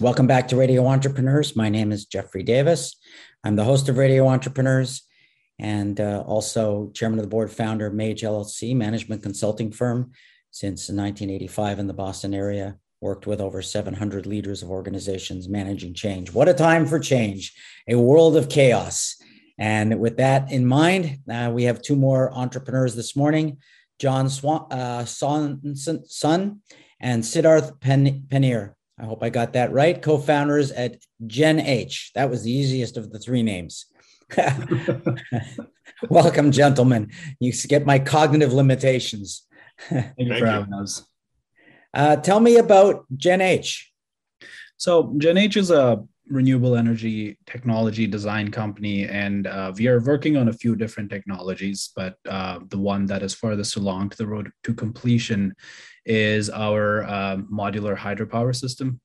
Welcome back to Radio Entrepreneurs. My name is Jeffrey Davis. I'm the host of Radio Entrepreneurs and uh, also chairman of the board, founder of Mage LLC, management consulting firm since 1985 in the Boston area. Worked with over 700 leaders of organizations managing change. What a time for change, a world of chaos. And with that in mind, uh, we have two more entrepreneurs this morning Jon Swan, uh, Son, Son and Siddharth Pen-. I hope I got that right. Co founders at Gen H. That was the easiest of the three names. Welcome, gentlemen. You get my cognitive limitations. Thank you for having us. Uh, tell me about Gen H. So, Gen H is a renewable energy technology design company, and uh, we are working on a few different technologies. But uh, the one that is farthest along to the road to completion is our um, modular hydropower system,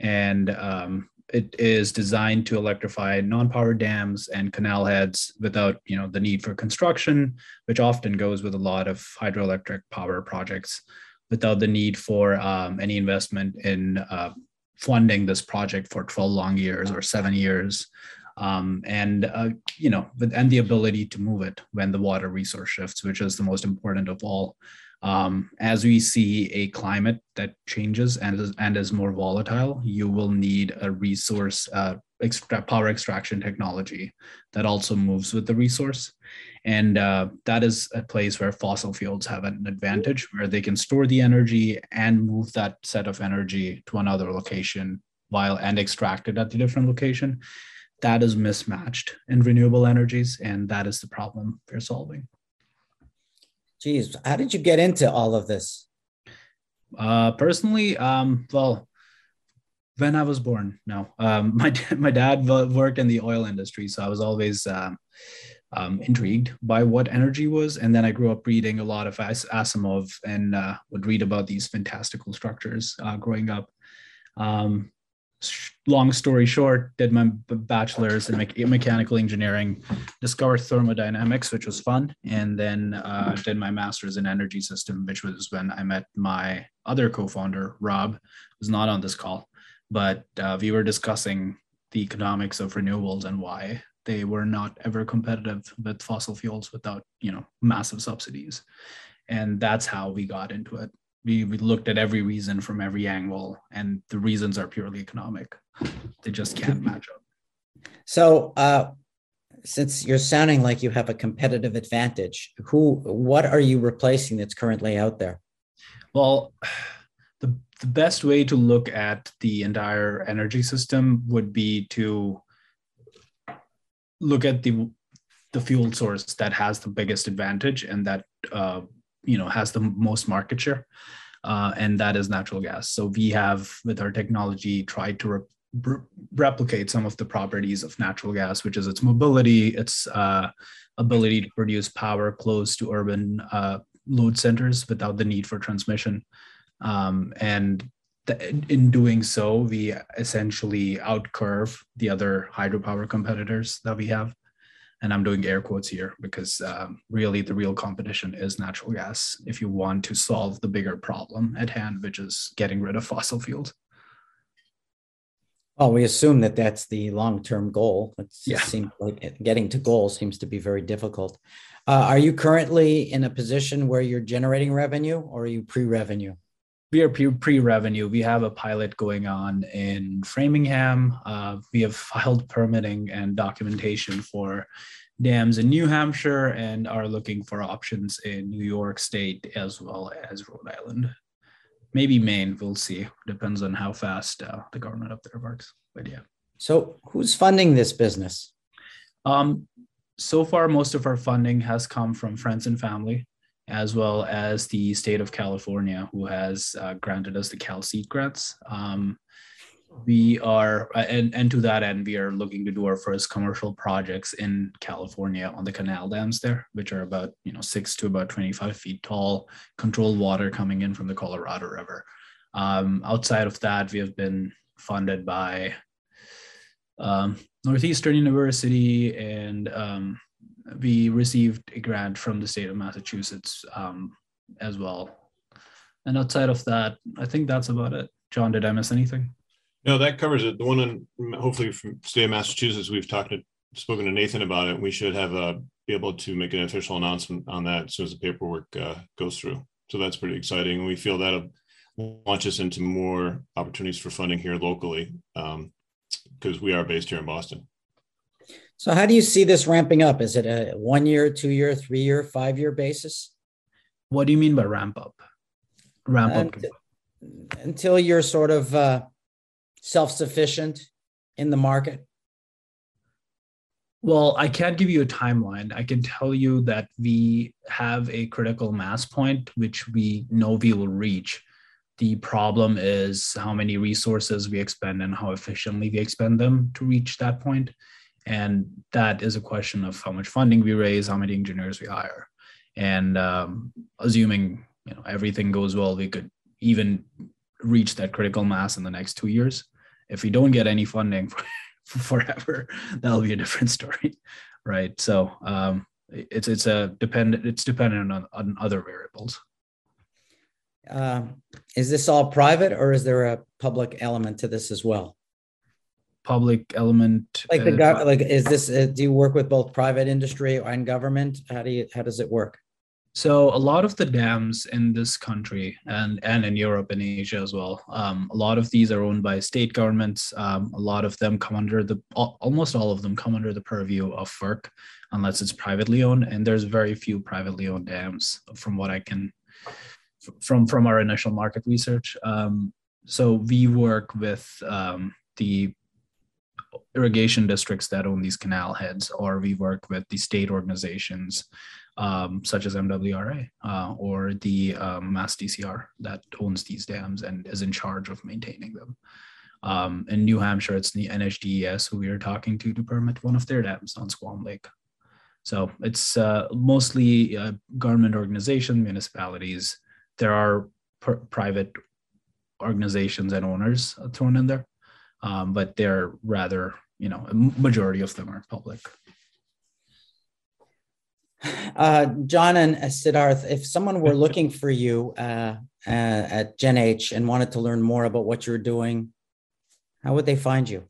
and um, it is designed to electrify non-power dams and canal heads without, you know, the need for construction, which often goes with a lot of hydroelectric power projects, without the need for um, any investment in uh, funding this project for 12 long years or seven years. Um, and uh, you know and the ability to move it when the water resource shifts which is the most important of all. Um, as we see a climate that changes and is, and is more volatile you will need a resource uh, extra power extraction technology that also moves with the resource and uh, that is a place where fossil fuels have an advantage, where they can store the energy and move that set of energy to another location while and extract it at the different location. That is mismatched in renewable energies, and that is the problem we're solving. Geez, how did you get into all of this? Uh, personally, um, well, when I was born, no. Um, my my dad worked in the oil industry, so I was always um, um, intrigued by what energy was. And then I grew up reading a lot of As- Asimov and uh, would read about these fantastical structures uh, growing up. Um, long story short, did my bachelor's in me- mechanical engineering, discovered thermodynamics, which was fun, and then uh, did my master's in energy system, which was when I met my other co-founder, Rob, who's not on this call, but uh, we were discussing the economics of renewables and why they were not ever competitive with fossil fuels without you know massive subsidies. And that's how we got into it. We, we looked at every reason from every angle and the reasons are purely economic. They just can't match up. So uh, since you're sounding like you have a competitive advantage who what are you replacing that's currently out there? Well the, best way to look at the entire energy system would be to look at the the fuel source that has the biggest advantage and that uh, you know has the most market share uh, and that is natural gas. So we have with our technology tried to re- re- replicate some of the properties of natural gas which is its mobility its uh, ability to produce power close to urban uh, load centers without the need for transmission um, and in doing so, we essentially outcurve the other hydropower competitors that we have. And I'm doing air quotes here because um, really the real competition is natural gas if you want to solve the bigger problem at hand, which is getting rid of fossil fuels. Well, we assume that that's the long-term goal. It yeah. seems like getting to goal seems to be very difficult. Uh, are you currently in a position where you're generating revenue, or are you pre-revenue? We are pre-revenue. We have a pilot going on in Framingham. Uh, we have filed permitting and documentation for dams in New Hampshire and are looking for options in New York State as well as Rhode Island. Maybe Maine. We'll see. Depends on how fast uh, the government up there works. But yeah. So, who's funding this business? Um, so far, most of our funding has come from friends and family as well as the state of California, who has uh, granted us the Cal grants. Um, we are, uh, and, and to that end, we are looking to do our first commercial projects in California on the canal dams there, which are about, you know, six to about 25 feet tall, controlled water coming in from the Colorado River. Um, outside of that, we have been funded by um, Northeastern University and um, we received a grant from the state of Massachusetts um, as well. And outside of that, I think that's about it. Jon, did I miss anything? No, that covers it. The one hopefully from state of Massachusetts, we've talked to spoken to Nathan about it. We should have a be able to make an official announcement on that as soon as the paperwork uh, goes through. So that's pretty exciting. And we feel that'll launch us into more opportunities for funding here locally because um, we are based here in Boston. So, how do you see this ramping up? Is it a one year, two year, three year, five year basis? What do you mean by ramp up? Ramp up until, until you're sort of uh, self sufficient in the market. Well, I can't give you a timeline. I can tell you that we have a critical mass point, which we know we will reach. The problem is how many resources we expend and how efficiently we expend them to reach that point. And that is a question of how much funding we raise, how many engineers we hire. And um, assuming you know everything goes well, we could even reach that critical mass in the next two years. If we don't get any funding for forever, that'll be a different story, right? So um, it's it's a dependent it's dependent on, on other variables. Um, is this all private, or is there a public element to this as well? Public element, like the uh, gov- like is this? Uh, do you work with both private industry and government? How do you how does it work? So a lot of the dams in this country and and in Europe and Asia as well, um, a lot of these are owned by state governments. Um, a lot of them come under the almost all of them come under the purview of FERC, unless it's privately owned. And there's very few privately owned dams, from what I can from from our initial market research. Um, so we work with um, the irrigation districts that own these canal heads, or we work with the state organizations um, such as MWRA uh, or the um, Mass DCR that owns these dams and is in charge of maintaining them. Um, in New Hampshire, it's the NHDES who we are talking to to permit one of their dams on Squam Lake. So it's uh, mostly uh, government organizations, municipalities. There are pr- private organizations and owners thrown in there, um, but they're rather, you know, a majority of them are public. Uh, Jon and Siddharth, if someone were looking for you uh, uh, at GenH and wanted to learn more about what you're doing, how would they find you?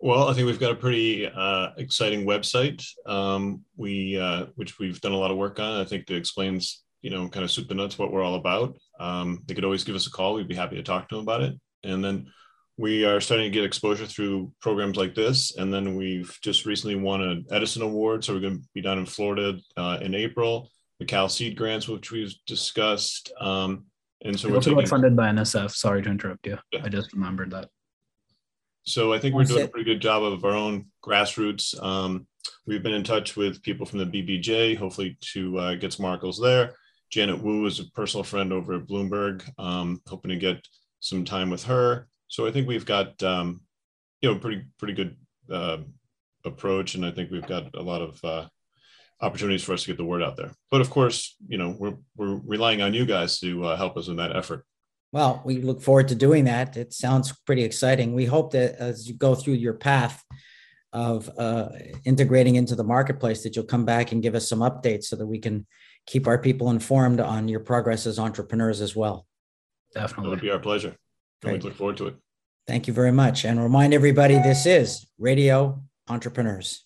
Well, I think we've got a pretty uh, exciting website. Um, we uh, which we've done a lot of work on. I think that explains, you know, kind of soup to nuts what we're all about. Um, they could always give us a call. We'd be happy to talk to them about it. And then we are starting to get exposure through programs like this. And then we've just recently won an Edison Award. So we're going to be down in Florida uh, in April. The CalSEED grants, which we've discussed. Um, and so we're also taking... funded by NSF. Sorry to interrupt you. Yeah. I just remembered that. So I think we're doing a pretty good job of our own grassroots. Um, we've been in touch with people from the BBJ, hopefully to uh, get some articles there. Janet Wu is a personal friend over at Bloomberg, um, hoping to get some time with her. So I think we've got um, you know pretty pretty good uh, approach, and I think we've got a lot of uh, opportunities for us to get the word out there. But of course, you know we're we're relying on you guys to uh, help us in that effort. Well, we look forward to doing that. It sounds pretty exciting. We hope that as you go through your path of uh, integrating into the marketplace, that you'll come back and give us some updates so that we can keep our people informed on your progress as entrepreneurs as well. Definitely, it would be our pleasure. We look forward to it. Thank you very much. And remind everybody this is Radio Entrepreneurs.